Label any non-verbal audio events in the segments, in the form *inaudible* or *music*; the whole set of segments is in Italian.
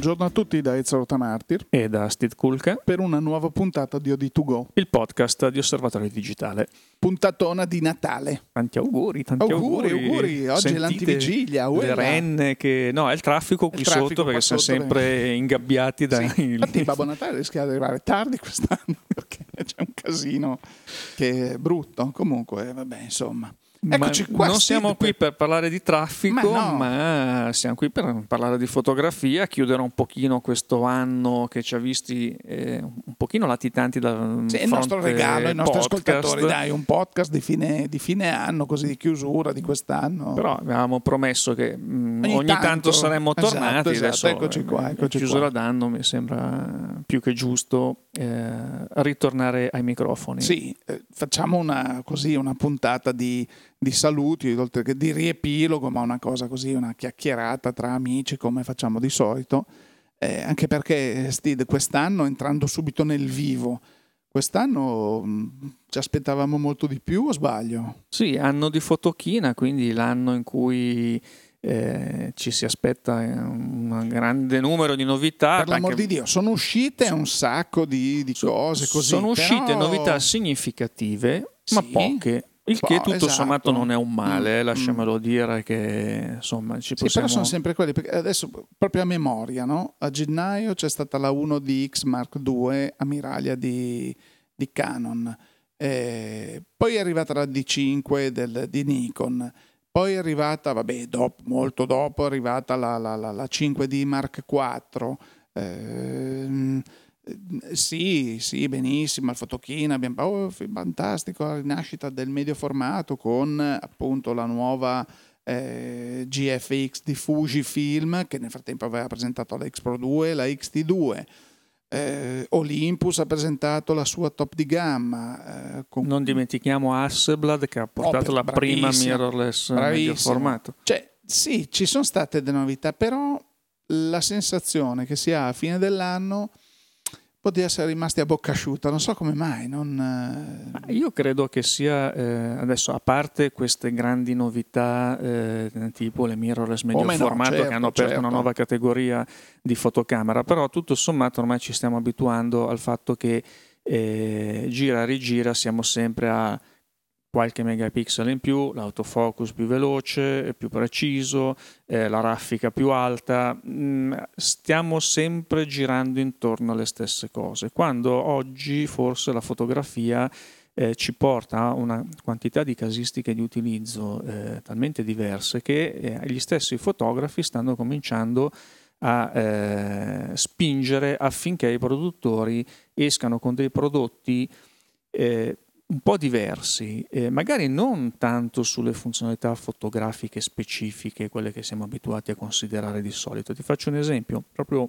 Buongiorno a tutti da Ezio Martir e da Steve Kulka per una nuova puntata di OD2Go, il podcast di Osservatorio Digitale. Puntatona di Natale. Tanti auguri, tanti auguri. Auguri, auguri. Oggi Sentite è l'antivigilia. Le renne che... No, è il traffico qui il traffico sotto perché sono sotto sempre perché... ingabbiati da... Sì. Infatti *laughs* Babbo Natale rischia di arrivare tardi quest'anno *laughs* perché c'è un casino che è brutto. Comunque, vabbè, insomma. Eccoci qua. Non siamo qui per parlare di traffico, ma, no. ma, siamo qui per parlare di fotografia, chiudere un pochino questo anno che ci ha visti eh, un pochino latitanti da sì, il nostro regalo ai nostri ascoltatori, dai, un podcast di fine, di fine, anno, così di chiusura di quest'anno. Però avevamo promesso che mh, ogni, ogni, tanto, tanto saremmo esatto, tornati, esatto, adesso eccoci qua, eccoci chiusura qua. d'anno mi sembra più che giusto eh, ritornare ai microfoni. Sì, eh, facciamo una, così, una puntata di di saluti, oltre che di riepilogo, ma una cosa così, una chiacchierata tra amici come facciamo di solito, eh, anche perché Steve quest'anno entrando subito nel vivo, quest'anno mh, ci aspettavamo molto di più o sbaglio? Sì, anno di fotochina, quindi l'anno in cui eh, ci si aspetta un grande numero di novità. Per l'amor di Dio, sono uscite un sacco di, di cose così. Sono uscite però... novità significative, sì. ma poche. Il che tutto esatto. sommato non è un male, mm, lasciamelo mm. dire che insomma ci sì, possiamo... però sono sempre quelli, perché adesso proprio a memoria, no? A gennaio c'è stata la 1DX Mark II Ammiraglia di, di Canon, eh, poi è arrivata la D5 del, di Nikon, poi è arrivata, vabbè, dopo, molto dopo, è arrivata la, la, la, la 5D Mark IV, eh, sì, sì, benissimo, il fotochina, abbiamo oh, fantastico, la rinascita del medio formato con appunto la nuova eh, GFX di Fujifilm che nel frattempo aveva presentato la X Pro 2 e la XT2. Eh, Olympus ha presentato la sua top di gamma. Eh, con... Non dimentichiamo Hasselblad che ha portato oh, la prima mirrorless medio formato. Cioè, sì, ci sono state delle novità, però la sensazione che si ha a fine dell'anno po' di essere rimasti a bocca asciutta, non so come mai. Non... Io credo che sia eh, adesso, a parte queste grandi novità eh, tipo le mirrorless medio Come formato no, certo, che hanno aperto certo. una nuova categoria di fotocamera, però tutto sommato ormai ci stiamo abituando al fatto che eh, gira rigira siamo sempre a qualche megapixel in più, l'autofocus più veloce, più preciso, eh, la raffica più alta, mm, stiamo sempre girando intorno alle stesse cose, quando oggi forse la fotografia eh, ci porta a una quantità di casistiche di utilizzo eh, talmente diverse che eh, gli stessi fotografi stanno cominciando a eh, spingere affinché i produttori escano con dei prodotti eh, un po' diversi, eh, magari non tanto sulle funzionalità fotografiche specifiche, quelle che siamo abituati a considerare di solito. Ti faccio un esempio, proprio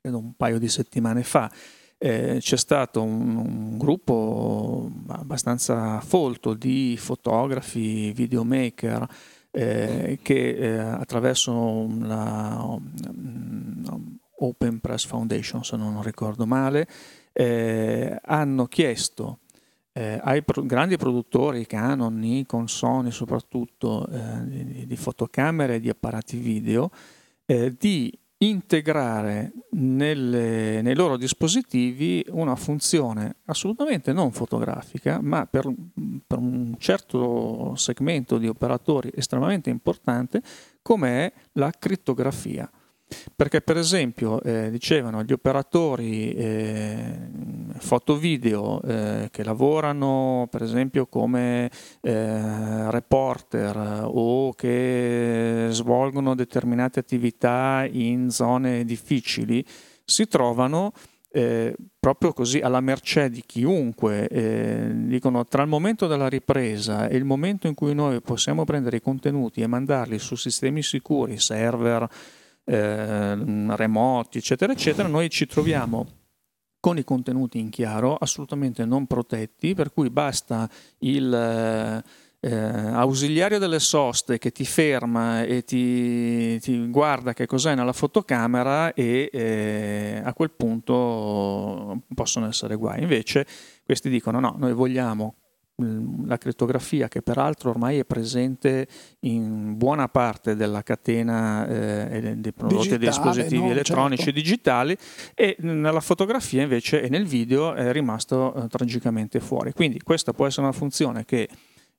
credo un paio di settimane fa eh, c'è stato un, un, gruppo abbastanza folto di fotografi, videomaker, eh, che eh, attraverso la um, Open Press Foundation, se non ricordo male, eh, hanno chiesto eh, ai pro- grandi produttori, Canon, Nikon, Sony soprattutto, eh, di, di, fotocamere e di apparati video, eh, di integrare nelle, nei loro dispositivi una funzione assolutamente non fotografica, ma per, per un certo segmento di operatori estremamente importante, come è la crittografia. Perché per esempio eh, dicevano gli operatori eh, foto-video eh, che lavorano per esempio come eh, reporter o che svolgono determinate attività in zone difficili si trovano eh, proprio così alla mercé di chiunque. Eh, dicono tra il momento della ripresa e il momento in cui noi possiamo prendere i contenuti e mandarli su sistemi sicuri, server, eh, remoti, eccetera, eccetera, noi ci troviamo con i contenuti in chiaro, assolutamente non protetti, per cui basta il eh, ausiliario delle soste che ti ferma e ti, ti guarda che cos'è nella fotocamera e eh, a quel punto possono essere guai. Invece questi dicono no, noi vogliamo la crittografia che peraltro ormai è presente in buona parte della catena eh, dei prodotti e dei dispositivi no, elettronici certo. digitali e nella fotografia invece e nel video è rimasto eh, tragicamente fuori. Quindi questa può essere una funzione che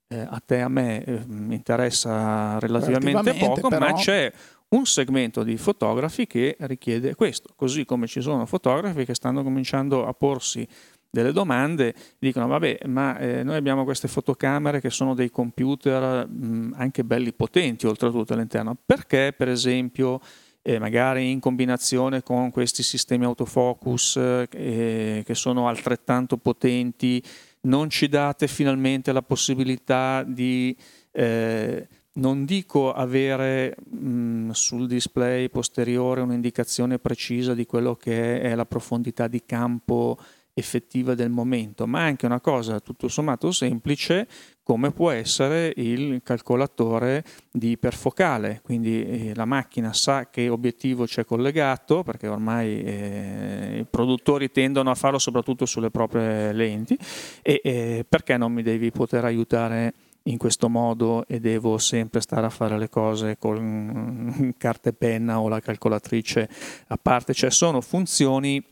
eh, a te e a me eh, interessa relativamente poco, però... ma c'è un segmento di fotografi che richiede questo, così come ci sono fotografi che stanno cominciando a porsi delle domande, dicono vabbè ma eh, noi abbiamo queste fotocamere che sono dei computer mh, anche belli potenti oltretutto all'interno, perché per esempio eh, magari in combinazione con questi sistemi autofocus eh, che sono altrettanto potenti non ci date finalmente la possibilità di eh, non dico avere mh, sul display posteriore un'indicazione precisa di quello che è la profondità di campo effettiva del momento, ma anche una cosa tutto sommato semplice come può essere il calcolatore di iperfocale, quindi eh, la macchina sa che obiettivo c'è collegato, perché ormai eh, i produttori tendono a farlo soprattutto sulle proprie lenti, e eh, perché non mi devi poter aiutare in questo modo e devo sempre stare a fare le cose con carta e penna o la calcolatrice a parte, cioè sono funzioni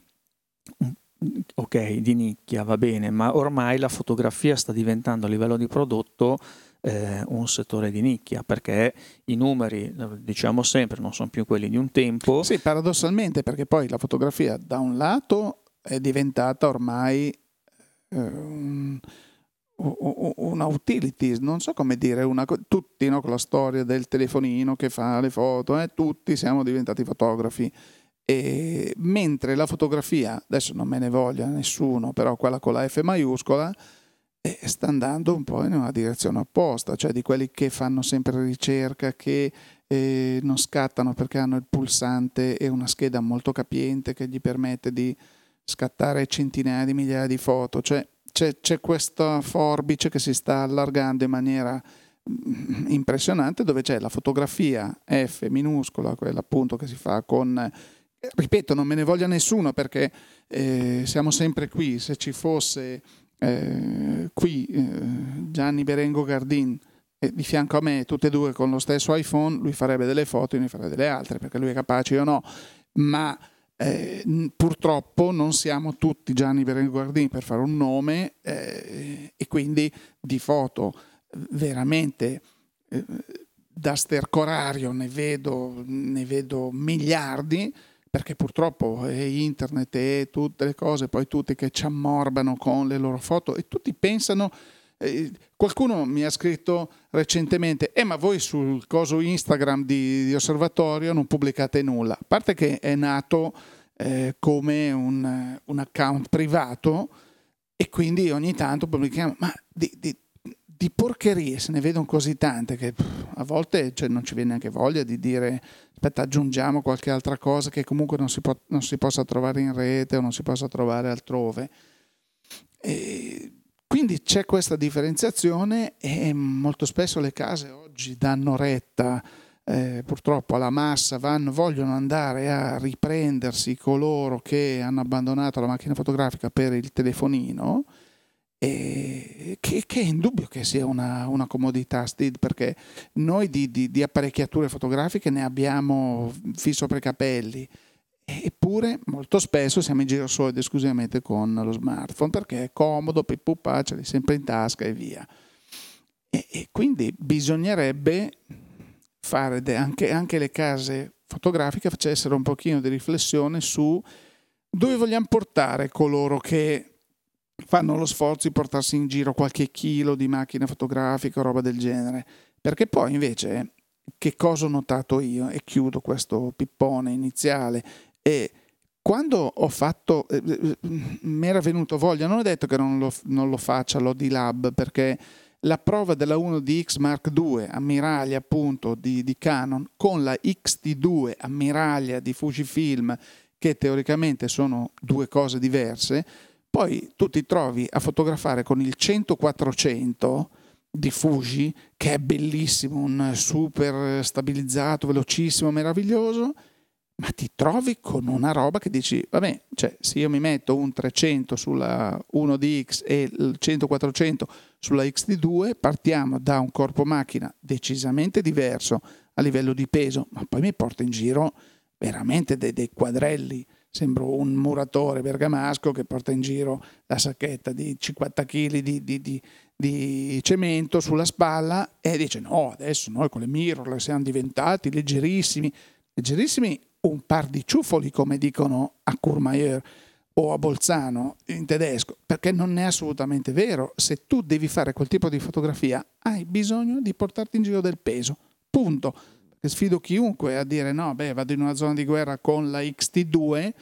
ok, di nicchia, va bene, ma ormai la fotografia sta diventando a livello di prodotto eh, un settore di nicchia, perché i numeri, diciamo sempre, non sono più quelli di un tempo. Sì, paradossalmente, perché poi la fotografia da un lato è diventata ormai eh, un, una utility, non so come dire, una, tutti no, con la storia del telefonino che fa le foto, eh, tutti siamo diventati fotografi e mentre la fotografia, adesso non me ne voglia nessuno, però quella con la F maiuscola, eh, sta andando un po' in una direzione opposta, cioè di quelli che fanno sempre ricerca, che eh, non scattano perché hanno il pulsante e una scheda molto capiente che gli permette di scattare centinaia di migliaia di foto, cioè c'è, c'è questa forbice che si sta allargando in maniera mm, impressionante dove c'è la fotografia F minuscola, quella appunto che si fa con ripeto, non me ne voglia nessuno perché eh, siamo sempre qui. Se ci fosse eh, qui eh, Gianni Berengo Gardin e di fianco a me, tutte e due con lo stesso iPhone, lui farebbe delle foto e io ne farei delle altre perché lui è capace, io no. Ma eh, purtroppo non siamo tutti Gianni Berengo Gardin per fare un nome eh, e quindi di foto veramente eh, da stercorario ne vedo, ne vedo miliardi perché purtroppo è internet e tutte le cose, poi tutti che ci ammorbano con le loro foto e tutti pensano, eh, qualcuno mi ha scritto recentemente, eh ma voi sul coso Instagram di, di Osservatorio non pubblicate nulla, a parte che è nato eh, come un, un, account privato e quindi ogni tanto pubblichiamo, ma di, di di porcherie se ne vedono così tante che a volte cioè, non ci viene neanche voglia di dire aspetta aggiungiamo qualche altra cosa che comunque non si, può, non si possa trovare in rete o non si possa trovare altrove. E quindi c'è questa differenziazione e molto spesso le case oggi danno retta eh, purtroppo alla massa, vanno, vogliono andare a riprendersi coloro che hanno abbandonato la macchina fotografica per il telefonino e che, che, è indubbio che sia una, una comodità Steve, perché noi di, di, di, apparecchiature fotografiche ne abbiamo fin sopra i capelli. Eppure molto spesso siamo in giro solo ed esclusivamente con lo smartphone perché è comodo, pipupà, ce l'hai sempre in tasca e via. E, e quindi bisognerebbe fare de, anche, anche le case fotografiche facessero un pochino di riflessione su dove vogliamo portare coloro che fanno lo sforzo di portarsi in giro qualche chilo di macchina fotografica o roba del genere. Perché poi invece, che cosa ho notato io? E chiudo questo pippone iniziale. E quando ho fatto, eh, eh mi era venuto voglia, non ho detto che non lo, non lo faccia l'OD Lab perché la prova della 1DX Mark II ammiraglia appunto di, di Canon con la XT2 ammiraglia di Fujifilm che teoricamente sono due cose diverse poi tu ti trovi a fotografare con il 100-400 di Fuji, che è bellissimo, un super stabilizzato, velocissimo, meraviglioso, ma ti trovi con una roba che dici, vabbè, cioè, se io mi metto un 300 sulla 1DX e il 100-400 sulla XD2, partiamo da un corpo macchina decisamente diverso a livello di peso, ma poi mi porta in giro veramente dei, dei quadrelli. Sembro un muratore bergamasco che porta in giro la sacchetta di 50 kg di, di, di, di cemento sulla spalla e dice no, adesso noi con le mirrorless siamo diventati leggerissimi. Leggerissimi un par di ciuffoli, come dicono a Courmayeur o a Bolzano in tedesco, perché non è assolutamente vero. Se tu devi fare quel tipo di fotografia, hai bisogno di portarti in giro del peso. Punto. Sfido chiunque a dire no, beh, vado in una zona di guerra con la XT2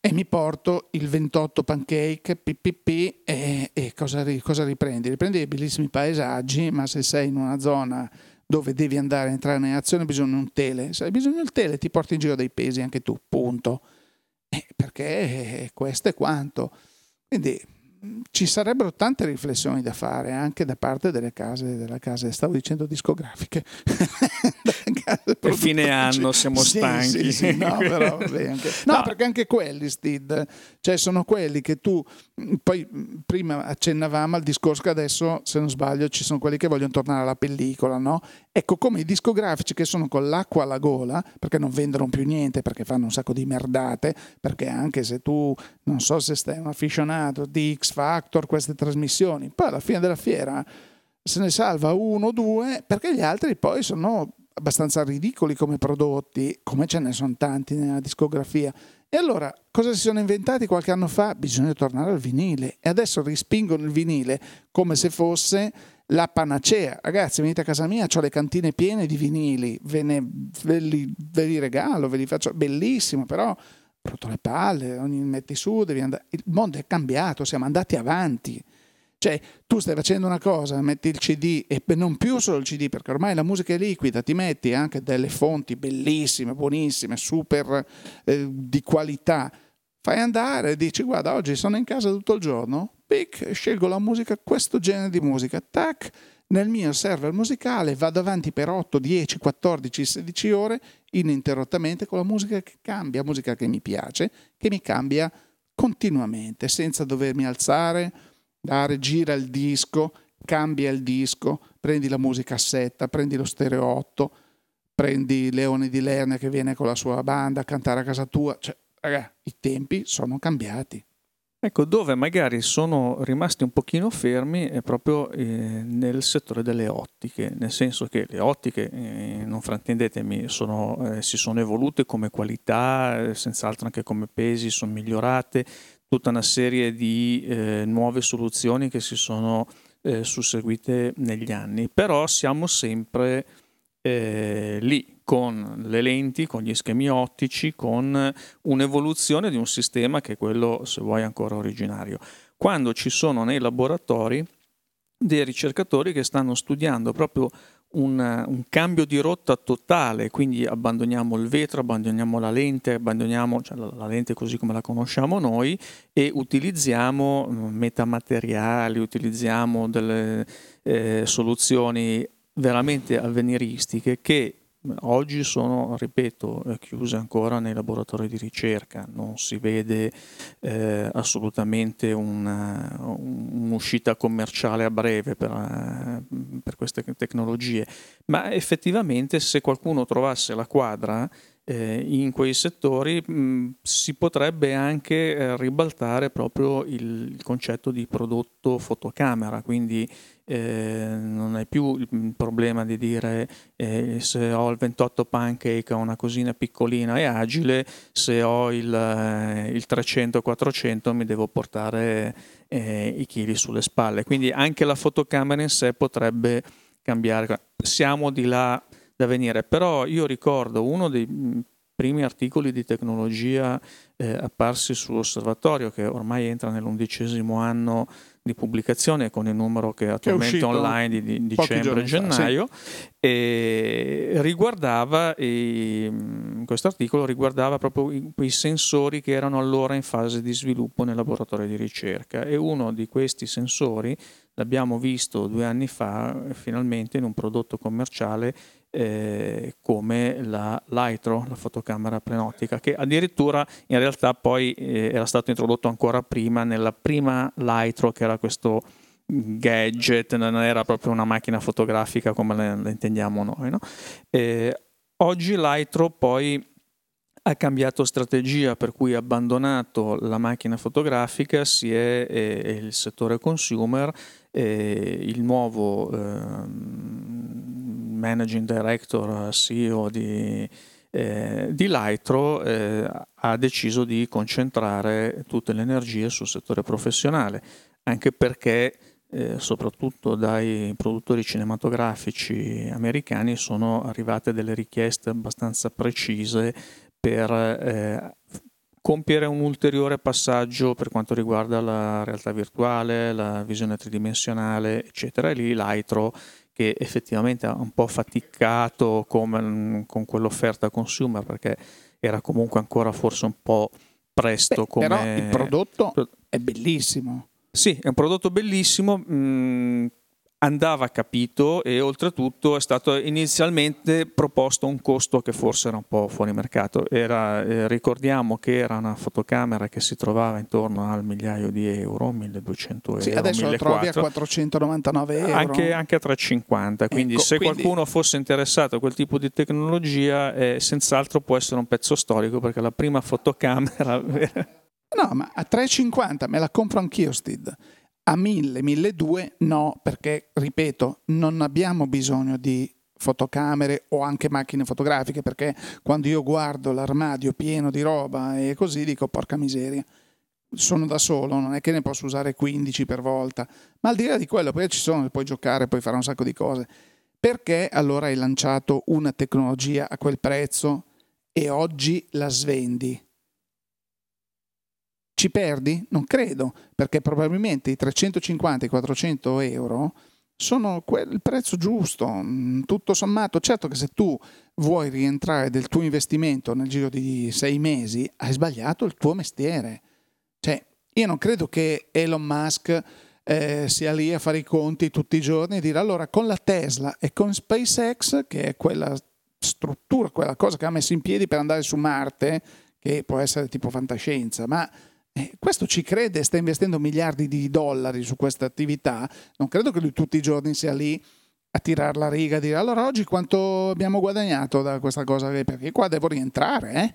e mi porto il 28 pancake PPP e, e cosa, cosa riprendi? Riprendi dei bellissimi paesaggi, ma se sei in una zona dove devi andare a entrare in azione bisogna un tele. Se hai bisogno del tele ti porti in giro dei pesi anche tu, punto. Eh, perché questo è quanto. Quindi ci sarebbero tante riflessioni da fare anche da parte delle case, case stavo dicendo discografiche. *laughs* per fine anno siamo sì, stanchi. Sì, sì, no, però, vabbè, *laughs* anche... no, no, perché anche quelli, Steve, cioè sono quelli che tu, poi prima accennavamo al discorso che adesso, se non sbaglio, ci sono quelli che vogliono tornare alla pellicola, no? Ecco, come i discografici che sono con l'acqua alla gola, perché non vendono più niente, perché fanno un sacco di merdate, perché anche se tu, non so se stai un afficionato di X Factor, queste trasmissioni, poi alla fine della fiera se ne salva uno o due, perché gli altri poi sono abbastanza ridicoli come prodotti, come ce ne sono tanti nella discografia. E allora cosa si sono inventati qualche anno fa? Bisogna tornare al vinile e adesso rispingono il vinile come se fosse la panacea. Ragazzi, venite a casa mia, ho le cantine piene di vinili, ve, ne, ve, li, ve li regalo, ve li faccio, bellissimo, però rotto le palle, ogni metti su, devi andare. Il mondo è cambiato, siamo andati avanti. Cioè, tu stai facendo una cosa, metti il CD e non più solo il CD, perché ormai la musica è liquida, ti metti anche delle fonti bellissime, buonissime, super eh, di qualità. Fai andare, dici guarda, oggi sono in casa tutto il giorno, pic, scelgo la musica, questo genere di musica, tac, nel mio server musicale vado avanti per 8, 10, 14, 16 ore ininterrottamente con la musica che cambia, musica che mi piace, che mi cambia continuamente, senza dovermi alzare, dare, gira il disco, cambia il disco, prendi la musicassetta, prendi lo stereo 8, prendi Leone di Lerner che viene con la sua banda a cantare a casa tua, cioè, ragazzi, i tempi sono cambiati. Ecco, dove magari sono rimasti un pochino fermi è proprio eh, nel settore delle ottiche, nel senso che le ottiche, eh, non fraintendetemi, sono, eh, si sono evolute come qualità, eh, senz'altro anche come pesi, sono migliorate, tutta una serie di eh, nuove soluzioni che si sono eh, susseguite negli anni, però siamo sempre eh, lì con le lenti, con gli schemi ottici, con un'evoluzione di un sistema che è quello, se vuoi, ancora originario. Quando ci sono nei laboratori dei ricercatori che stanno studiando proprio un, un, cambio di rotta totale, quindi abbandoniamo il vetro, abbandoniamo la lente, abbandoniamo cioè la, la, lente così come la conosciamo noi e utilizziamo mm, metamateriali, utilizziamo delle eh, soluzioni veramente avveniristiche che Oggi sono, ripeto, eh, chiuse ancora nei laboratori di ricerca, non si vede eh, assolutamente una, un'uscita commerciale a breve per, per, queste tecnologie, ma effettivamente se qualcuno trovasse la quadra in quei settori mh, si potrebbe anche eh, ribaltare proprio il, il, concetto di prodotto fotocamera, quindi eh, non hai più il problema di dire eh, se ho il 28 pancake ho una cosina piccolina e agile, se ho il, eh, il 300-400 mi devo portare eh, i chili sulle spalle, quindi anche la fotocamera in sé potrebbe cambiare. Siamo di là da venire, però io ricordo uno dei mm, primi articoli di tecnologia eh, apparsi sull'osservatorio che ormai entra nell'undicesimo anno di pubblicazione con il numero che è attualmente è online di, di dicembre-gennaio sì. e riguardava mm, questo articolo riguardava proprio quei sensori che erano allora in fase di sviluppo nel laboratorio di ricerca. E uno di questi sensori l'abbiamo visto due anni fa finalmente in un prodotto commerciale eh, come la Lytro, la fotocamera plenotica, che addirittura in realtà poi eh, era stato introdotto ancora prima nella prima Lytro, che era questo gadget, non era proprio una macchina fotografica come la intendiamo noi. No? oggi Lytro poi ha cambiato strategia per cui ha abbandonato la macchina fotografica, si è, è, è il settore consumer, il nuovo eh, managing director, CEO di, eh, di Lytro eh, ha deciso di concentrare tutte le energie sul settore professionale, anche perché eh, soprattutto dai produttori cinematografici americani sono arrivate delle richieste abbastanza precise per eh, compiere un ulteriore passaggio per quanto riguarda la realtà virtuale, la visione tridimensionale, eccetera. E lì l'Aitro, che effettivamente ha un po' faticato con, con quell'offerta consumer perché era comunque ancora forse un po' presto Beh, come... Però il prodotto è bellissimo. Sì, è un prodotto bellissimo. Mh, andava capito e oltretutto è stato inizialmente proposto un costo che forse era un po' fuori mercato. Era, eh, ricordiamo che era una fotocamera che si trovava intorno al migliaio di euro, 1200 euro. Sì, adesso 1400. lo trovi a 499 euro. Anche, anche a 350, quindi ecco, se quindi... qualcuno fosse interessato a quel tipo di tecnologia eh, senz'altro può essere un pezzo storico perché la prima fotocamera... *laughs* no, ma a 350 me la compro anch'io, Stid a 1000, 1200 no, perché ripeto, non abbiamo bisogno di fotocamere o anche macchine fotografiche, perché quando io guardo l'armadio pieno di roba e così dico porca miseria. Sono da solo, non è che ne posso usare 15 per volta, ma al di là di quello, poi ci sono, puoi giocare, puoi fare un sacco di cose. Perché allora hai lanciato una tecnologia a quel prezzo e oggi la svendi? Ci perdi? Non credo, perché probabilmente i 350 i 400 euro sono il prezzo giusto, mm, tutto sommato. Certo che se tu vuoi rientrare del tuo investimento nel giro di sei mesi, hai sbagliato il tuo mestiere. Cioè, io non credo che Elon Musk eh, sia lì a fare i conti tutti i giorni e dire allora con la Tesla e con SpaceX, che è quella struttura, quella cosa che ha messo in piedi per andare su Marte, che può essere tipo fantascienza, ma questo ci crede, sta investendo miliardi di dollari su questa attività, non credo che lui tutti i giorni sia lì a tirare la riga e dire allora oggi quanto abbiamo guadagnato da questa cosa, perché qua devo rientrare. Eh?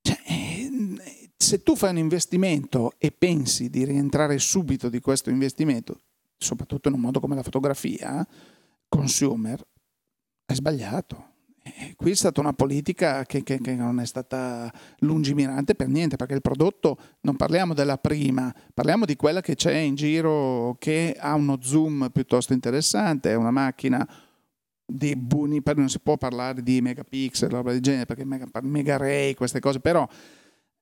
Cioè, eh, se tu fai un investimento e pensi di rientrare subito di questo investimento, soprattutto in un modo come la fotografia, consumer, hai sbagliato. Eh, qui è stata una politica che, che, che, non è stata lungimirante per niente, perché il prodotto non parliamo della prima, parliamo di quella che c'è in giro che ha uno zoom piuttosto interessante, è una macchina di buni, non si può parlare di megapixel, roba del genere, perché mega, mega ray, queste cose, però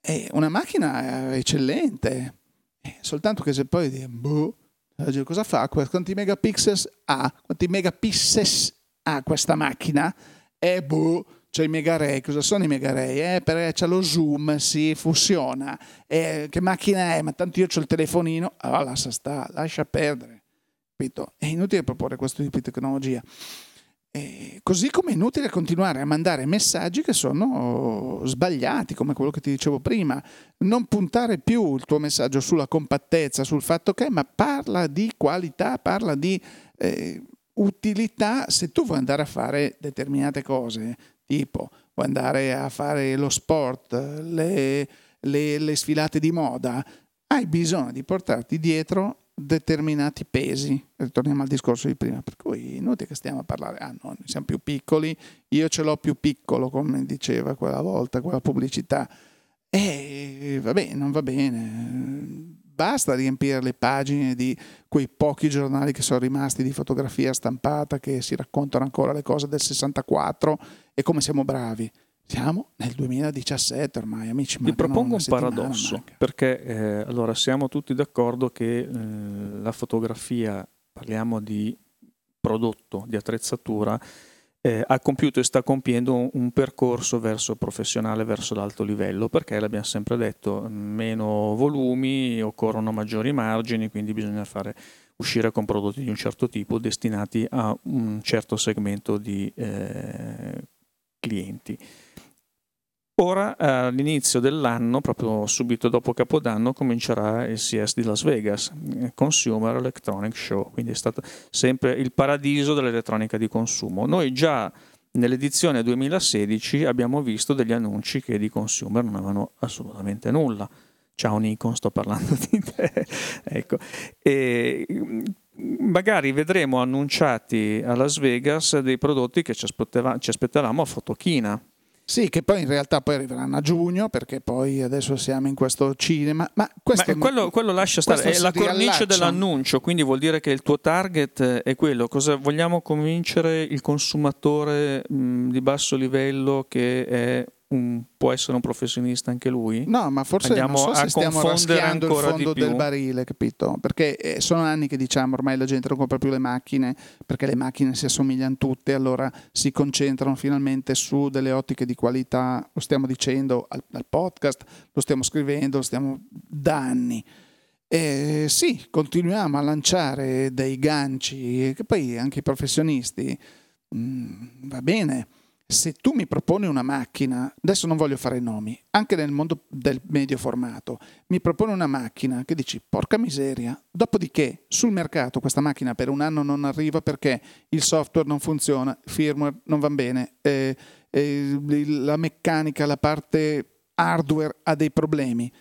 è una macchina eccellente, eh, soltanto che se poi di, boh, cosa fa? Quanti megapixel ha? Quanti megapixel ha questa macchina? Eh boh, c'è i megaray, cosa sono i megaray? Eh, perché c'è lo zoom, si fusiona, eh, che macchina è? Ma tanto io ho il telefonino, allora lascia sta, lascia perdere, capito? È inutile proporre questo tipo di tecnologia. E così come è inutile continuare a mandare messaggi che sono sbagliati, come quello che ti dicevo prima. Non puntare più il tuo messaggio sulla compattezza, sul fatto che, ma parla di qualità, parla di eh, utilità se tu vuoi andare a fare determinate cose, tipo vuoi andare a fare lo sport, le, le, le sfilate di moda, hai bisogno di portarti dietro determinati pesi. Ritorniamo al discorso di prima, per cui inutile che stiamo a parlare, ah no, siamo più piccoli, io ce l'ho più piccolo, come diceva quella volta, quella pubblicità. E vabbè, non va bene basta riempire le pagine di quei pochi giornali che sono rimasti di fotografia stampata che si raccontano ancora le cose del 64 e come siamo bravi. Siamo nel 2017 ormai, amici. Vi propongo un paradosso, manca. perché eh, allora siamo tutti d'accordo che eh, la fotografia, parliamo di prodotto, di attrezzatura, eh, ha compiuto e sta compiendo un, un, percorso verso professionale, verso l'alto livello, perché l'abbiamo sempre detto, meno volumi, occorrono maggiori margini, quindi bisogna fare uscire con prodotti di un certo tipo destinati a un certo segmento di eh, clienti. Ora all'inizio dell'anno, proprio subito dopo Capodanno, comincerà il CES di Las Vegas, eh, Consumer Electronic Show, quindi è stato sempre il paradiso dell'elettronica di consumo. Noi già nell'edizione 2016 abbiamo visto degli annunci che di consumer non avevano assolutamente nulla. Ciao Nikon, sto parlando *laughs* di te. ecco. E magari vedremo annunciati a Las Vegas dei prodotti che ci aspettavamo a Fotochina sì, che poi in realtà poi arriveranno a giugno perché poi adesso siamo in questo cinema. Ma, questo ma quello, quello, lascia stare, è la cornice dell'annuncio, quindi vuol dire che il tuo target è quello. Cosa vogliamo convincere il consumatore mh, di basso livello che è un, può essere un professionista anche lui? No, ma forse Andiamo non so se stiamo raschiando il fondo del barile, capito? Perché eh, sono anni che diciamo ormai la gente non compra più le macchine perché le macchine si assomigliano tutte, allora si concentrano finalmente su delle ottiche di qualità, lo stiamo dicendo al, al podcast, lo stiamo scrivendo, lo stiamo da anni. E sì, continuiamo a lanciare dei ganci che poi anche i professionisti mh, mm, va bene se tu mi proponi una macchina, adesso non voglio fare nomi, anche nel mondo del medio formato, mi propone una macchina che dici porca miseria, dopodiché sul mercato questa macchina per un anno non arriva perché il software non funziona, il firmware non va bene, eh, eh, la meccanica, la parte hardware ha dei problemi.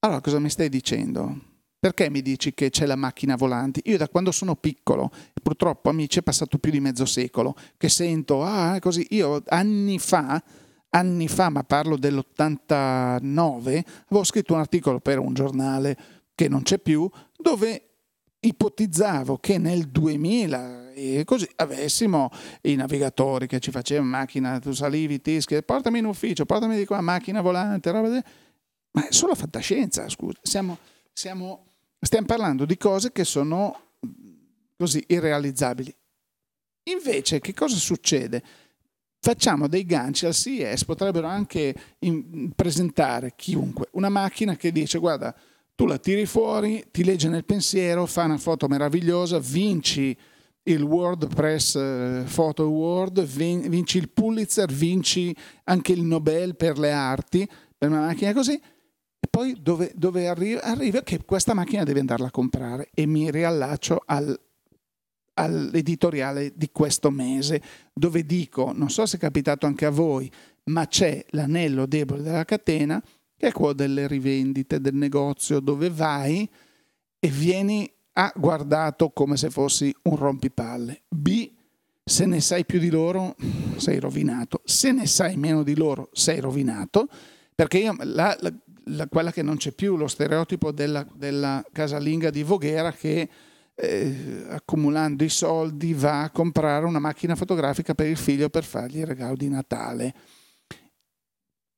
Allora cosa mi stai dicendo? Perché mi dici che c'è la macchina volante? Io da quando sono piccolo, purtroppo amici è passato più di mezzo secolo, che sento, ah, così, io anni fa, anni fa, ma parlo dell'89, avevo scritto un articolo per un giornale che non c'è più, dove ipotizzavo che nel 2000 e così avessimo i navigatori che ci facevano macchina, tu salivi, tischi, portami in ufficio, portami di qua, macchina volante, roba di... Ma è solo fantascienza, scusa, siamo, siamo Stiamo parlando di cose che sono così irrealizzabili. Invece, che cosa succede? Facciamo dei ganci al CES, potrebbero anche in, presentare chiunque una macchina che dice guarda, tu la tiri fuori, ti legge nel pensiero, fa una foto meravigliosa, vinci il World Press eh, Photo Award, vinci il Pulitzer, vinci anche il Nobel per le arti, per una macchina così, e poi dove, dove arriva? Arriva che questa macchina deve andarla a comprare e mi riallaccio al, all'editoriale di questo mese dove dico, non so se è capitato anche a voi, ma c'è l'anello debole della catena che è quello delle rivendite del negozio dove vai e vieni A guardato come se fossi un rompipalle. B se ne sai più di loro sei rovinato, se ne sai meno di loro sei rovinato, perché io la, la, la, quella che non c'è più, lo stereotipo della, della casalinga di Voghera che eh, accumulando i soldi va a comprare una macchina fotografica per il figlio per fargli il regalo di Natale.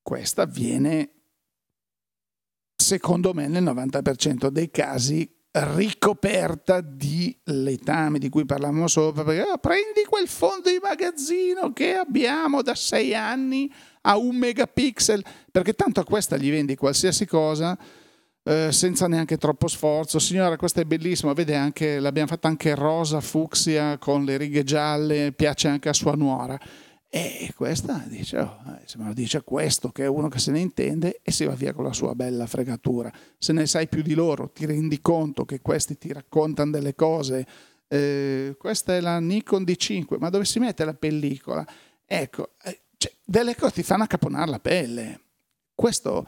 Questo avviene, secondo me, nel 90% dei casi ricoperta di letame di cui parlavamo sopra, perché oh, prendi quel fondo di magazzino che abbiamo da sei anni a un megapixel, perché tanto a questa gli vendi qualsiasi cosa eh, senza neanche troppo sforzo. Signora, questa è bellissima, vede anche, l'abbiamo fatta anche rosa, fucsia, con le righe gialle, piace anche a sua nuora. E questa dice, oh, eh, se me lo dice questo, che è uno che se ne intende, e si va via con la sua bella fregatura. Se ne sai più di loro, ti rendi conto che questi ti raccontano delle cose. Eh, questa è la Nikon D5, ma dove si mette la pellicola? Ecco, eh, cioè, delle cose ti fanno accaponare la pelle. Questo,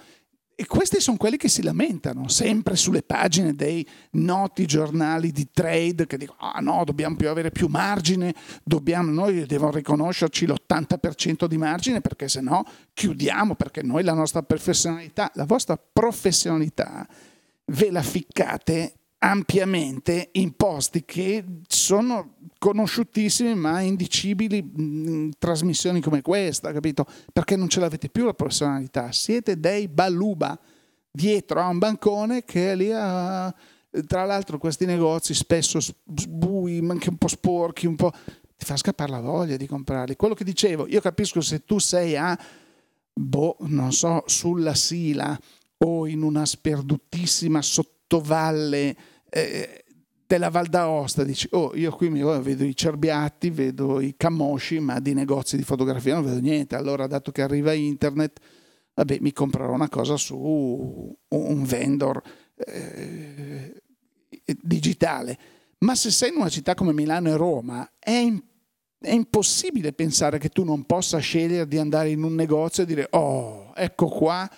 e questi sono quelli che si lamentano sempre sulle pagine dei noti giornali di trade che dicono: ah no, dobbiamo più avere più margine, dobbiamo, noi devono riconoscerci l'80% di margine perché se no chiudiamo, perché noi la nostra professionalità, la vostra professionalità ve la ficcate ampiamente in posti che sono conosciutissimi ma indicibili in trasmissioni come questa, capito? Perché non ce l'avete più la professionalità, siete dei baluba dietro a un bancone che è lì a... Tra l'altro questi negozi spesso bui, anche un po' sporchi, un po'... ti fa scappare la voglia di comprarli. Quello che dicevo, io capisco se tu sei a, boh, non so, sulla Sila o in una sperduttissima sottovalle eh, della Val d'Aosta, dici, oh, io qui mi vedo i cerbiatti, vedo i camosci, ma di negozi di fotografia non vedo niente. Allora, dato che arriva internet, vabbè, mi comprerò una cosa su un vendor eh, digitale. Ma se sei in una città come Milano e Roma, è, in, è, impossibile pensare che tu non possa scegliere di andare in un negozio e dire, oh, ecco qua,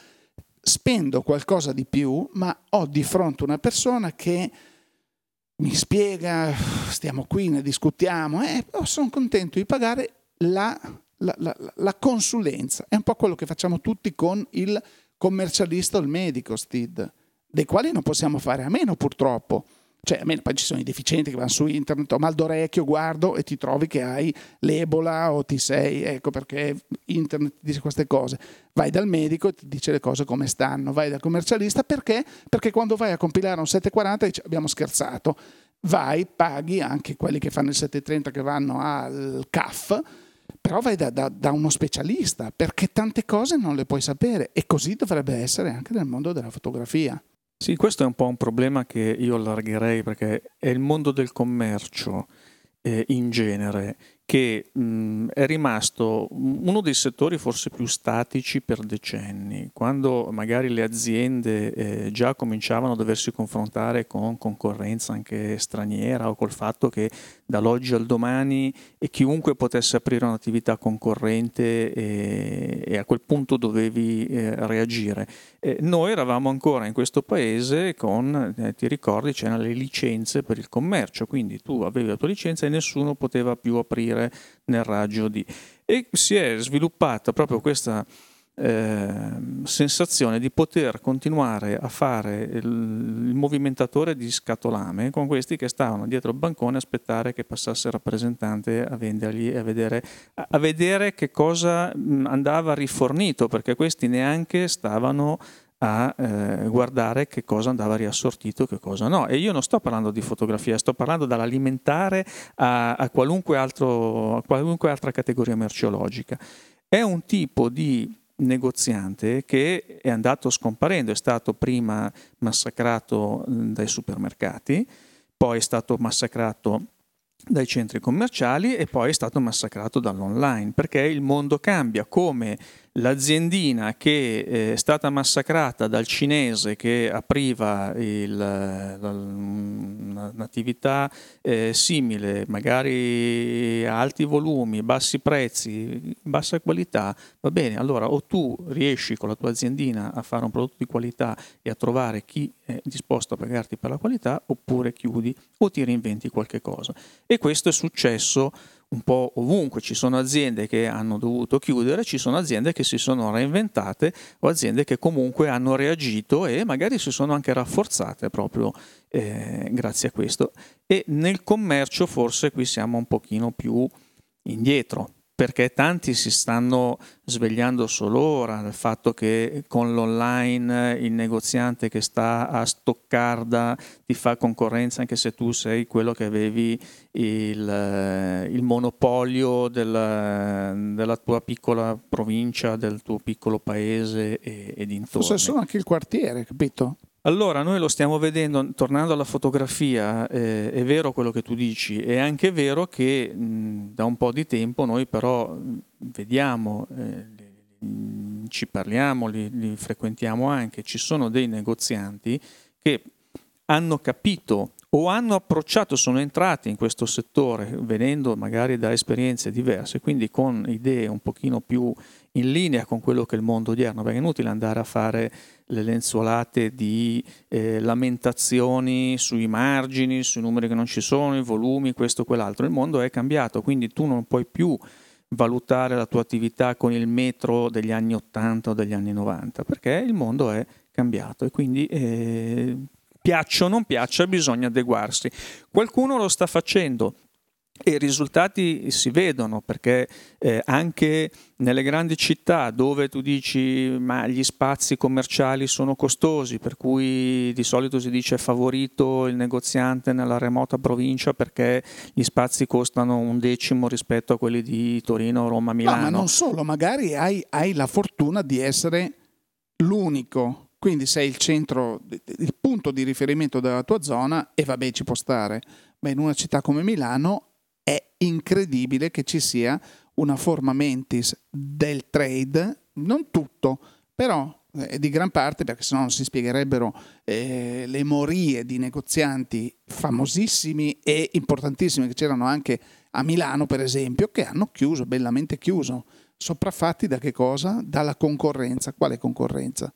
spendo qualcosa di più, ma ho di fronte una persona che mi spiega, stiamo qui, ne discutiamo, e eh, sono contento di pagare la, la, la, la, consulenza. È un po' quello che facciamo tutti con il commercialista o il medico, Steve, dei quali non possiamo fare a meno purtroppo cioè, almeno poi ci sono i deficienti che vanno su internet, ho mal d'orecchio, guardo e ti trovi che hai l'Ebola o ti sei, ecco perché internet dice queste cose. Vai dal medico e ti dice le cose come stanno, vai dal commercialista perché? Perché quando vai a compilare un 740 dici abbiamo scherzato. Vai, paghi anche quelli che fanno il 730 che vanno al CAF, però vai da, da, da, uno specialista perché tante cose non le puoi sapere e così dovrebbe essere anche nel mondo della fotografia. Sì, questo è un po' un problema che io allargherei perché è il mondo del commercio eh, in genere che mh, è rimasto uno dei settori forse più statici per decenni, quando magari le aziende eh, già cominciavano a doversi confrontare con concorrenza anche straniera o col fatto che dall'oggi al domani e chiunque potesse aprire un'attività concorrente e, e a quel punto dovevi eh, reagire. Eh, noi eravamo ancora in questo paese con, eh, ti ricordi, c'erano le licenze per il commercio, quindi tu avevi la tua licenza e nessuno poteva più aprire nel raggio di... E si è sviluppata proprio questa eh, sensazione di poter continuare a fare il, il, movimentatore di scatolame con questi che stavano dietro il bancone a aspettare che passasse il rappresentante a vendergli e a vedere, a, a vedere che cosa andava rifornito, perché questi neanche stavano a eh, guardare che cosa andava riassortito e che cosa no. E io non sto parlando di fotografia, sto parlando dall'alimentare a, a, qualunque, altro, a qualunque altra categoria merceologica. È un tipo di negoziante che è andato scomparendo, è stato prima massacrato dai supermercati, poi è stato massacrato dai centri commerciali e poi è stato massacrato dall'online, perché il mondo cambia, come l'aziendina che eh, è stata massacrata dal cinese che apriva il, un'attività eh, simile, magari a alti volumi, bassi prezzi, bassa qualità, va bene, allora o tu riesci con la tua aziendina a fare un prodotto di qualità e a trovare chi è disposto a pagarti per la qualità, oppure chiudi o ti reinventi qualche cosa. E questo è successo un po' ovunque, ci sono aziende che hanno dovuto chiudere, ci sono aziende che si sono reinventate o aziende che comunque hanno reagito e magari si sono anche rafforzate proprio eh, grazie a questo. E nel commercio forse qui siamo un pochino più indietro, perché tanti si stanno svegliando solo ora del fatto che con l'online il negoziante che sta a Stoccarda ti fa concorrenza anche se tu sei quello che avevi il, il monopolio della, della, tua piccola provincia, del tuo piccolo paese e, e dintorni. Forse sono anche il quartiere, capito? Allora, noi lo stiamo vedendo, tornando alla fotografia, eh, è vero quello che tu dici, è anche vero che mh, da un po' di tempo noi però vediamo, eh, ci parliamo, li, li frequentiamo anche, ci sono dei negozianti che hanno capito o hanno approcciato, sono entrati in questo settore venendo magari da esperienze diverse, quindi con idee un pochino più in linea con quello che è il mondo odierno, perché è inutile andare a fare le lenzuolate di eh, lamentazioni sui margini, sui numeri che non ci sono, i volumi, questo o quell'altro. Il mondo è cambiato, quindi tu non puoi più valutare la tua attività con il metro degli anni 80 o degli anni 90, perché il mondo è cambiato e quindi eh, piaccia o non piaccia bisogna adeguarsi. Qualcuno lo sta facendo, E i risultati si vedono perché eh, anche nelle grandi città dove tu dici ma gli spazi commerciali sono costosi, per cui di solito si dice favorito il negoziante nella remota provincia perché gli spazi costano un decimo rispetto a quelli di Torino, Roma, Milano. No, ma non solo, magari hai, hai la fortuna di essere l'unico, quindi sei il centro, il punto di riferimento della tua zona e vabbè ci può stare. Ma in una città come Milano incredibile che ci sia una forma mentis del trade, non tutto, però eh, di gran parte, perché sennò non si spiegherebbero eh, le morie di negozianti famosissimi e importantissimi che c'erano anche a Milano, per esempio, che hanno chiuso, bellamente chiuso, sopraffatti da che cosa? Dalla concorrenza. Quale concorrenza?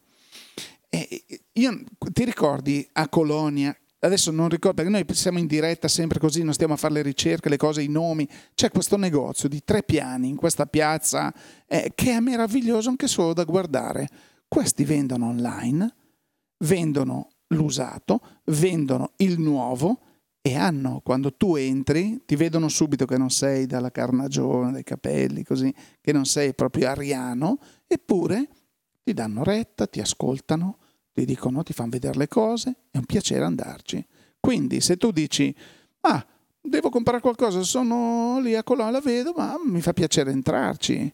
Eh, io, ti ricordi a Colonia adesso non ricordo perché noi siamo in diretta sempre così, non stiamo a fare le ricerche, le cose, i nomi. C'è questo negozio di tre piani in questa piazza eh, che è meraviglioso anche solo da guardare. Questi vendono online, vendono l'usato, vendono il nuovo e hanno, quando tu entri, ti vedono subito che non sei dalla carnagione, dai capelli, così, che non sei proprio ariano, eppure ti danno retta, ti ascoltano, ti dicono, ti fanno vedere le cose, è un piacere andarci. Quindi se tu dici, ah, devo comprare qualcosa, sono lì a Colonna, la vedo, ma mi fa piacere entrarci.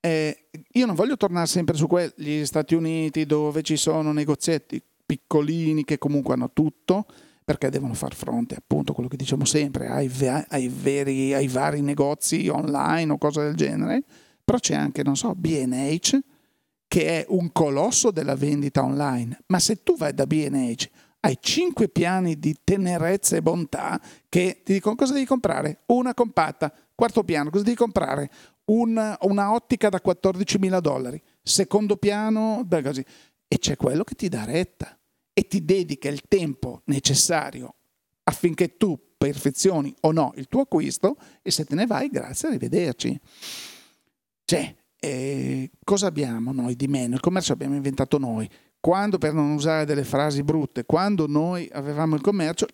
Eh, io non voglio tornare sempre su quegli Stati Uniti dove ci sono negozietti piccolini che comunque hanno tutto, perché devono far fronte appunto a quello che diciamo sempre, ai, ai, veri, ai vari negozi online o cose del genere, però c'è anche, non so, BH che è un colosso della vendita online, ma se tu vai da BH hai cinque piani di tenerezza e bontà che ti dicono cosa devi comprare? Una compatta, quarto piano, cosa devi comprare? Una, una ottica da 14 mila dollari, secondo piano, beh, così. E c'è quello che ti dà retta e ti dedica il tempo necessario affinché tu perfezioni o no il tuo acquisto e se te ne vai, grazie, arrivederci. Cioè, e cosa abbiamo noi di meno? Il commercio abbiamo inventato noi. Quando, per non usare delle frasi brutte, quando noi avevamo il commercio,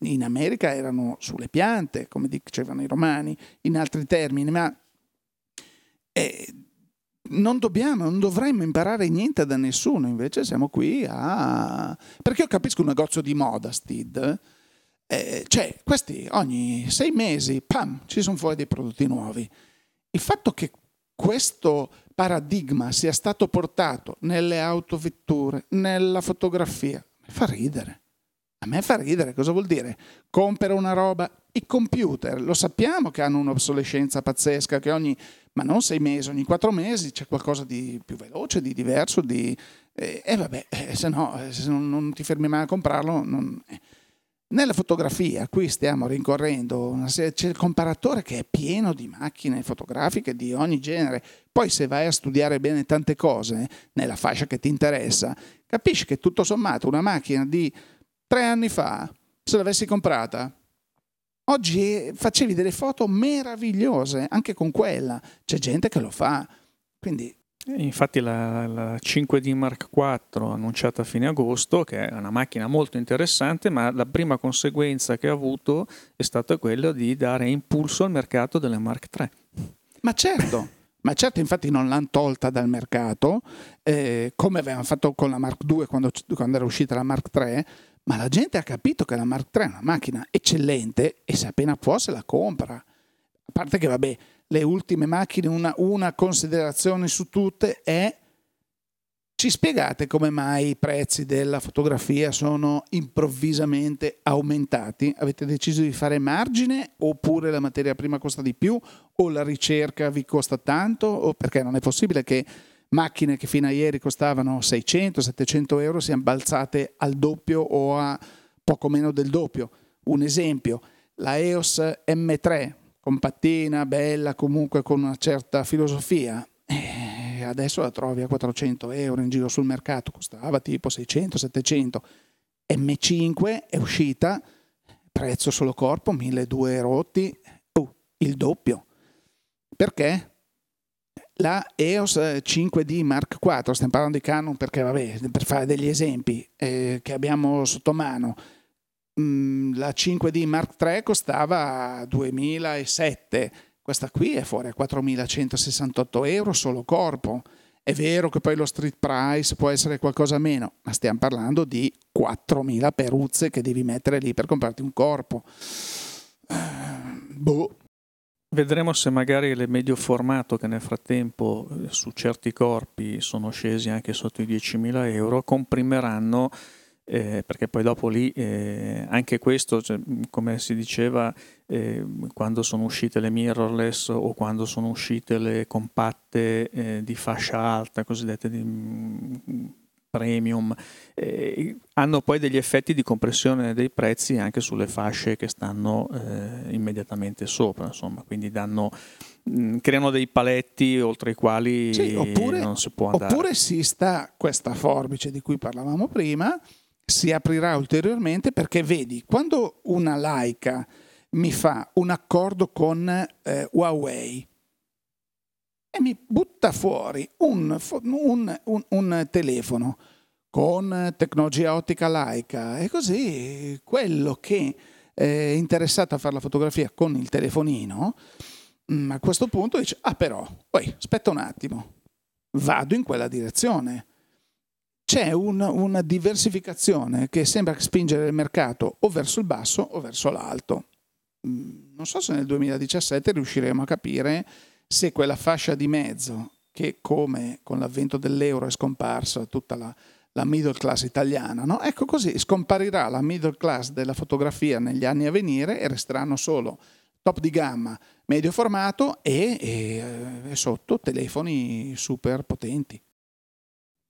in America erano sulle piante, come dicevano i romani, in altri termini, ma eh, non dobbiamo, non dovremmo imparare niente da nessuno, invece siamo qui a... Perché io capisco un negozio di moda, Steed, eh, cioè questi ogni sei mesi, pam, ci sono fuori dei prodotti nuovi. Il fatto che questo paradigma sia stato portato nelle autovetture, nella fotografia, mi fa ridere. A me fa ridere, cosa vuol dire? Compra una roba, i computer, lo sappiamo che hanno un'obsolescenza pazzesca, che ogni, ma non sei mesi, ogni quattro mesi c'è qualcosa di più veloce, di diverso, di... E eh, eh, vabbè, eh, se no, eh, se non, non, ti fermi mai a comprarlo, non... Eh. Nella fotografia, qui stiamo rincorrendo, serie, c'è il comparatore che è pieno di macchine fotografiche di ogni genere. Poi se vai a studiare bene tante cose nella fascia che ti interessa, capisci che tutto sommato una macchina di tre anni fa, se l'avessi comprata, oggi facevi delle foto meravigliose, anche con quella. C'è gente che lo fa. Quindi Infatti la, la, 5D Mark IV annunciata a fine agosto, che è una macchina molto interessante, ma la prima conseguenza che ha avuto è stata quella di dare impulso al mercato delle Mark III. Ma certo, ma certo infatti non l'hanno tolta dal mercato, eh, come avevano fatto con la Mark II quando, quando era uscita la Mark III, ma la gente ha capito che la Mark III è una macchina eccellente e se appena può se la compra. A parte che vabbè le ultime macchine, una, una considerazione su tutte è ci spiegate come mai i prezzi della fotografia sono improvvisamente aumentati? Avete deciso di fare margine oppure la materia prima costa di più o la ricerca vi costa tanto? O perché non è possibile che macchine che fino a ieri costavano 600-700 euro siano balzate al doppio o a poco meno del doppio? Un esempio, la EOS M3 compattina, bella, comunque con una certa filosofia. E adesso la trovi a 400 euro in giro sul mercato, costava tipo 600-700. M5 è uscita, prezzo solo corpo, 1200 rotti, uh, il doppio. Perché? La EOS 5D Mark IV, stiamo parlando di Canon perché, vabbè, per fare degli esempi eh, che abbiamo sotto mano, la 5D Mark III costava 2007, questa qui è fuori a 4.168 euro solo corpo. È vero che poi lo street price può essere qualcosa meno, ma stiamo parlando di 4.000 peruzze che devi mettere lì per comprarti un corpo. Uh, boh. Vedremo se magari le medio formato che nel frattempo eh, su certi corpi sono scesi anche sotto i 10.000 euro comprimeranno eh, perché poi dopo lì eh, anche questo, cioè, come si diceva, eh, quando sono uscite le mirrorless o quando sono uscite le compatte eh, di fascia alta, cosiddette di mm, premium, eh, hanno poi degli effetti di compressione dei prezzi anche sulle fasce che stanno eh, immediatamente sopra, insomma, quindi danno creano dei paletti oltre i quali sì, oppure, non si può andare. Oppure si sta questa forbice di cui parlavamo prima, si aprirà ulteriormente perché vedi, quando una Leica mi fa un accordo con eh, Huawei e mi butta fuori un, un, un, un, telefono con tecnologia ottica Leica e così quello che è interessato a fare la fotografia con il telefonino mm, a questo punto dice ah però, poi aspetta un attimo vado in quella direzione c'è un, una diversificazione che sembra spingere il mercato o verso il basso o verso l'alto. Mm, non so se nel 2017 riusciremo a capire se quella fascia di mezzo, che come con l'avvento dell'euro è scomparsa tutta la, la middle class italiana, no? ecco così scomparirà la middle class della fotografia negli anni a venire e resteranno solo top di gamma, medio formato e, e, e sotto telefoni super potenti.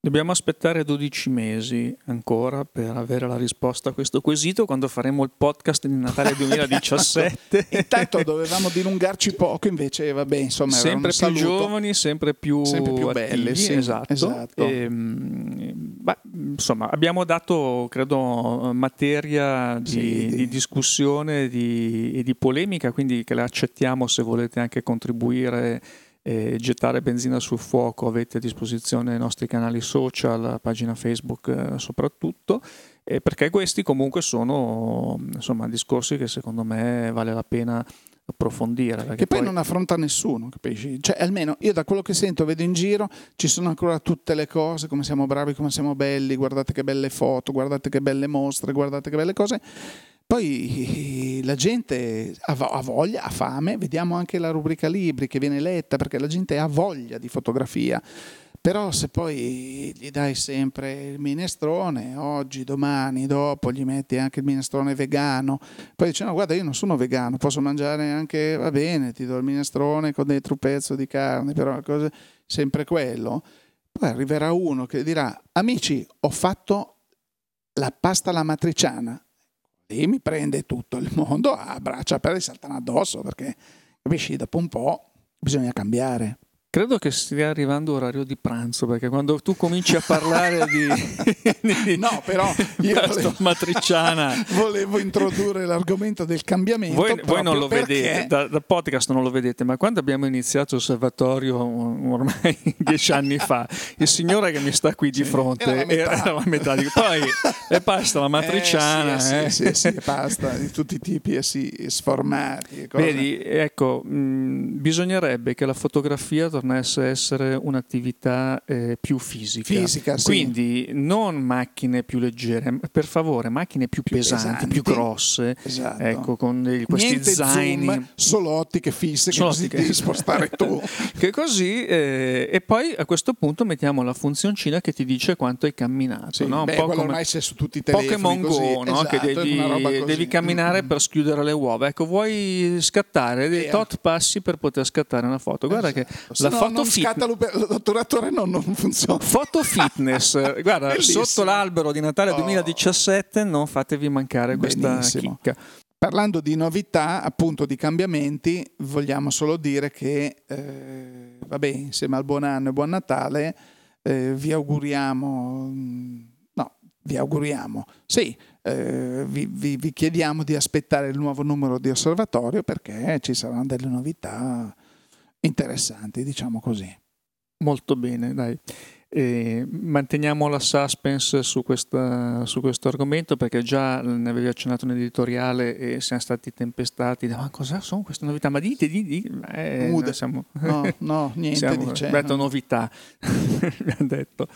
Dobbiamo aspettare 12 mesi ancora per avere la risposta a questo quesito quando faremo il podcast di Natale *laughs* 2017. Intanto dovevamo dilungarci poco, invece vabbè, insomma, sempre più giovani, sempre più, sempre più belle, sì, esatto. esatto. E, ehm, beh, insomma, abbiamo dato, credo, materia di, sì, di discussione e di, di polemica, quindi che la accettiamo se volete anche contribuire eh, gettare benzina sul fuoco avete a disposizione i nostri canali social, la pagina Facebook eh, soprattutto, eh, perché questi comunque sono insomma, discorsi che secondo me vale la pena approfondire. Che poi, poi, non affronta nessuno, capisci? Cioè, almeno io da quello che sento, vedo in giro, ci sono ancora tutte le cose, come siamo bravi, come siamo belli, guardate che belle foto, guardate che belle mostre, guardate che belle cose. Poi la gente ha voglia, ha fame, vediamo anche la rubrica libri che viene letta perché la gente ha voglia di fotografia. Però se poi gli dai sempre il minestrone, oggi, domani, dopo gli metti anche il minestrone vegano, poi dice no guarda io non sono vegano, posso mangiare anche, va bene, ti do il minestrone con dentro un pezzo di carne, però è sempre quello. Poi arriverà uno che dirà amici ho fatto la pasta alla matriciana, lì mi prende tutto il mondo *laughs* a braccia aperte e saltano addosso perché capisci dopo un po' bisogna cambiare. Credo che stia arrivando orario di pranzo perché quando tu cominci a parlare di, *laughs* di no, però io volevo, matriciana *laughs* volevo introdurre l'argomento del cambiamento. Voi, voi non lo perché... vedete, da, da, podcast non lo vedete, ma quando abbiamo iniziato l'osservatorio ormai *laughs* dieci anni fa, il signore che mi sta qui di fronte era la metà, di, poi è pasta la matriciana, eh, sì, eh. sì, sì, sì, pasta di tutti i tipi e sì, sformati. Vedi, ecco, mh, bisognerebbe che la fotografia tornasse a essere un'attività eh, più fisica. Fisica, sì. Quindi non macchine più leggere, per favore, macchine più, più pesanti, pesanti, più grosse, esatto. ecco, con dei, questi Niente zaini. Zoom, solo ottiche fisse solo che ottiche. devi spostare *laughs* tu. che così, eh, e poi a questo punto mettiamo la funzioncina che ti dice quanto hai camminato. Sì, no? beh, un po' come ormai c'è su tutti i telefoni. Pokémon così. Go, no? esatto, che devi, devi camminare mm. per schiudere le uova. Ecco, vuoi scattare dei tot passi per poter scattare una foto. Guarda esatto. che la foto scatta l'otturatore non, non funziona. Foto *laughs* fitness, guarda, Bellissimo. sotto l'albero di Natale oh. 2017 non fatevi mancare questa Benissimo. chicca. Parlando di novità, appunto di cambiamenti, vogliamo solo dire che, eh, vabbè, insieme al buon anno e buon Natale, eh, vi auguriamo, no, vi auguriamo, sì, eh, vi, vi, vi chiediamo di aspettare il nuovo numero di osservatorio perché ci saranno delle novità interessanti, diciamo così. Molto bene, dai. E manteniamo la suspense su, questa, su, questo argomento perché già ne avevi accennato nell'editoriale e siamo stati tempestati da ma cosa sono queste novità? Ma dite, dite, dite. Eh, siamo, no, no, *laughs* niente siamo, dice. Detto novità, *laughs* mi hanno detto.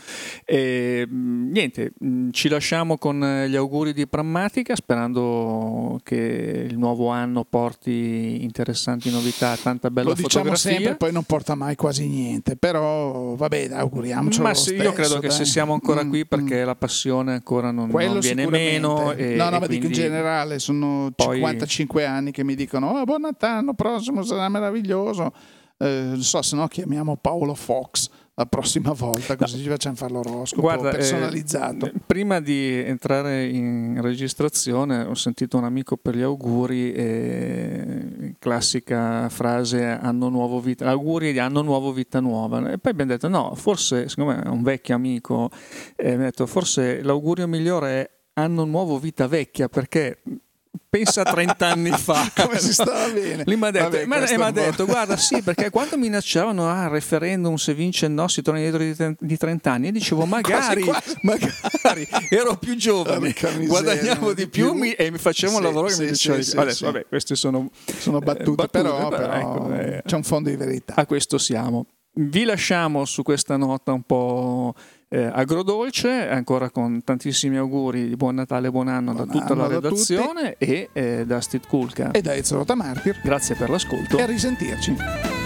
E, niente, ci lasciamo con gli auguri di Prammatica sperando che il nuovo anno porti interessanti novità, tanta bella Lo fotografia. Lo diciamo sempre, poi non porta mai quasi niente, però vabbè, auguriamoci ma sì, io credo che se siamo ancora mm, qui perché mm. la passione ancora non, non viene meno. E, no, no, ma dico in generale, sono poi... 55 anni che mi dicono oh, buon Natale, prossimo sarà meraviglioso. Eh, non so, se no chiamiamo Paolo Fox la prossima volta, così no. ci facciamo fare l'oroscopo Guarda, eh, personalizzato. Eh, prima di entrare in registrazione ho sentito un amico per gli auguri, eh, classica frase anno nuovo vita, auguri di anno nuovo vita nuova. E poi abbiamo detto no, forse, secondo me è un vecchio amico, eh, mi ha detto forse l'augurio migliore è anno nuovo vita vecchia perché pensa a 30 anni *laughs* fa. Come si stava bene. Lì mi ha detto, Vabbè, ma, detto guarda sì perché quando minacciavano ah referendum se vince il no si torna indietro di, 30 anni e dicevo magari quasi, quasi. magari ero più giovane guadagnavo di più, più mi, e mi facevo sì, un lavoro che sì, mi diceva sì, Adesso, vabbè queste sono, sono battute, battute però, però ecco, eh, c'è un fondo di verità. A questo siamo. Vi lasciamo su questa nota un po' eh, agrodolce, ancora con tantissimi auguri di buon Natale e buon anno buon da tutta la redazione e eh, da Steve Kulka e da Ezio Martir. Grazie per l'ascolto e a risentirci.